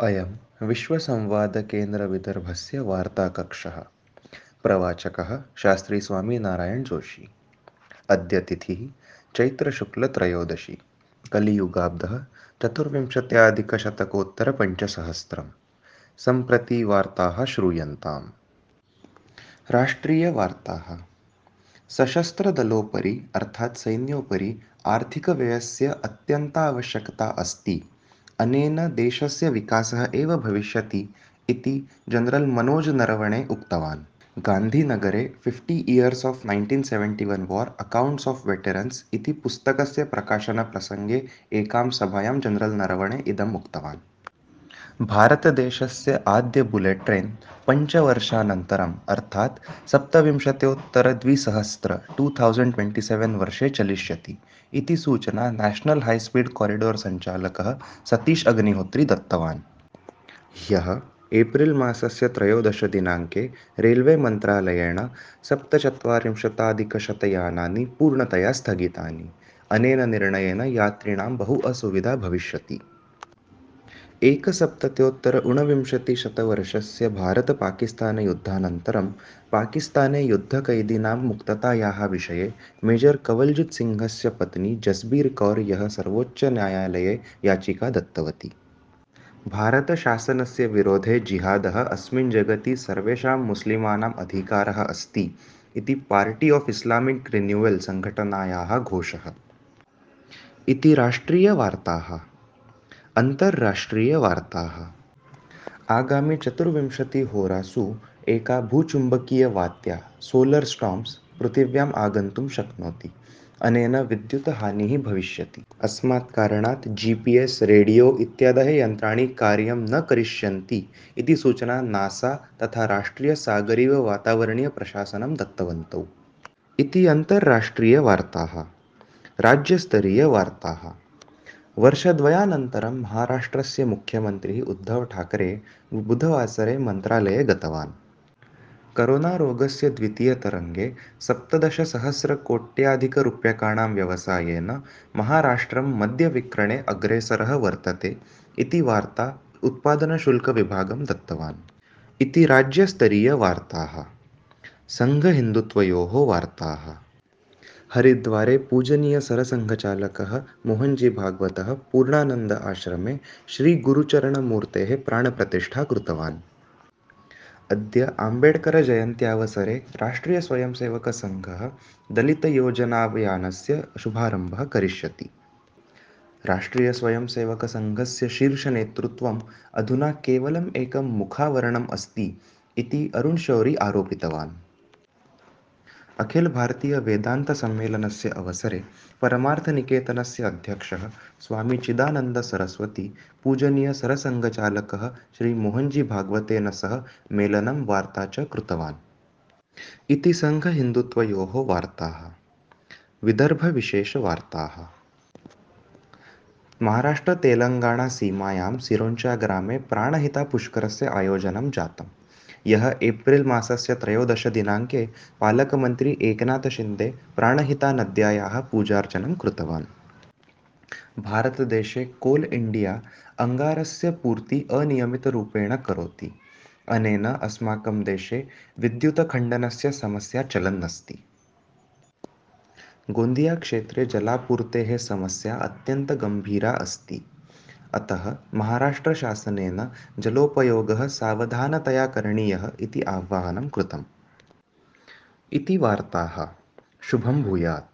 अयं विश्वसंवादकेन्द्रविदर्भस्य वार्ताकक्षः। प्रवाचकः शास्त्री स्वामीनारायणजोशी अद्य तिथिः चैत्रशुक्लत्रयोदशी कलियुगाब्दः चतुर्विंशत्याधिकशतकोत्तरपञ्चसहस्रं सम्प्रति वार्ताः श्रूयन्ताम्। राष्ट्रीयवार्ताः। सशस्त्रदलोपरि, अर्थात् सैन्योपरि, आर्थिकव्ययस्य अत्यन्तावश्यकता अस्ति। अनेन देशस्य विकासः एव भविष्यति इति जनरल् मनोज नरवणे उक्तवान्। गान्धीनगरे fifty years of nineteen seventy one war accounts of veterans इति पुस्तकस्य प्रकाशनप्रसङ्गे एकां सभायां जनरल् नरवणे इदम् उक्तवान्। भारतदेशस्य आद्य बुलेट् ट्रेन् पञ्चवर्षानन्तरम्, अर्थात् सप्तविंशत्योत्तरद्विसहस्र टु थौसण्ड् ट्वेण्टि सेवेन् वर्षे चलिष्यति इति सूचना national high speed corridor सञ्चालकः Satish Agnihotri दत्तवान्। ह्यः एप्रिल् मासस्य त्रयोदशदिनाङ्के रेल्वे मन्त्रालयेण सप्तचत्वारिंशताधिकशतयानानि पूर्णतया स्थगितानि। अनेन निर्णयेन यात्रिणां बहु असुविधा भविष्यति। एकसप्तत्योत्तर ऊनविंशतिशतवर्षस्य भारतपाकिस्तानयुद्धानन्तरं पाकिस्ताने युद्धकैदिनां मुक्ततायाः विषये मेजर् कवल्जित् सिङ्घस्य पत्नी जस्बीर् कौर् ह्यः सर्वोच्चन्यायालये याचिका दत्तवती भारतशासनस्य विरोधे जिहादः अस्मिन् जगति सर्वेषां मुस्लिमानाम् अधिकारः अस्ति इति पार्टी आफ् इस्लामिक् रिन्यूवल् सङ्घटनायाः घोषः इति राष्ट्रीयवार्ताः अन्तर्राष्ट्रीयवार्ताः आगामिचतुर्विंशतिहोरासु एका भूचुम्बकीयवात्या सोलर् स्टार्म्स् पृथिव्याम् आगन्तुं शक्नोति। अनेन विद्युतहानिः भविष्यति। अस्मात् कारणात् जि पि एस्, रेडियो इत्यादयः यन्त्राणि कार्यं न करिष्यन्ति इति सूचना नासा तथा राष्ट्रीय राष्ट्रियसागरीयवातावरणीयप्रशासनं दत्तवन्तौ। इति अन्तर्राष्ट्रीयवार्ताः राज्यस्तरीयवार्ताः वर्षद्वयानन्तरं महाराष्ट्रस्य मुख्यमन्त्री उद्धव ठाकरे बुधवासरे मन्त्रालये गतवान्। करोनारोगस्य द्वितीयतरङ्गे सप्तदशसहस्रकोट्याधिकरूप्यकाणां व्यवसायेन महाराष्ट्रं मद्यविक्रणे अग्रेसरः वर्तते इति वार्ता उत्पादनशुल्कविभागं दत्तवान्। इति राज्यस्तरीयवार्ताः। सङ्घहिन्दुत्वयोः वार्ताः। हरिद्वारे पूजनीयसरसङ्घचालकः मोहन्जी भागवतः पूर्णानन्द आश्रमे श्रीगुरुचरणमूर्तेः प्राणप्रतिष्ठा कृतवान्। अद्य आम्बेड्करजयन्त्यावसरे राष्ट्रियस्वयंसेवकसङ्घः दलितयोजनाभियानस्य शुभारम्भः करिष्यति। राष्ट्रियस्वयंसेवकसङ्घस्य शीर्षनेतृत्वम् अधुना केवलम् एकं मुखावरणम् अस्ति इति अरुण् शौरी आरोपितवान्। अखिलभारतीयवेदान्तसम्मेलनस्य अवसरे परमार्थनिकेतनस्य अध्यक्षः स्वामी पूजनीयसरसङ्घचालकः श्रीमोहन्जी भागवतेन सह मेलनं वार्ता च कृतवान्। इति सङ्घहिन्दुत्वयोः वार्ताः। विदर्भविशेषवार्ताः महाराष्ट्रतेलङ्गाणासीमायां सिरोञ्चाग्रामे प्राणहितापुष्करस्य आयोजनं जातम्। यः एप्रिल् मासस्य त्रयोदशदिनाङ्के पालकमन्त्री एकनाथशिन्दे प्राणहितानद्यायाः पूजार्चनं कृतवान्। भारतदेशे कोल् इण्डिया अङ्गारस्य पूर्ति अनियमितरूपेण करोति। अनेन अस्माकं देशे विद्युतखण्डनस्य समस्या चलन् अस्ति गोन्दियाक्षेत्रे जलापूर्तेः समस्या अत्यन्तगम्भीरा अस्ति। अतः महाराष्ट्रशासनेन जलोपयोगः सावधानतया करणीयः इति आह्वानं कृतम्। इति वार्ताः। शुभं भूयात्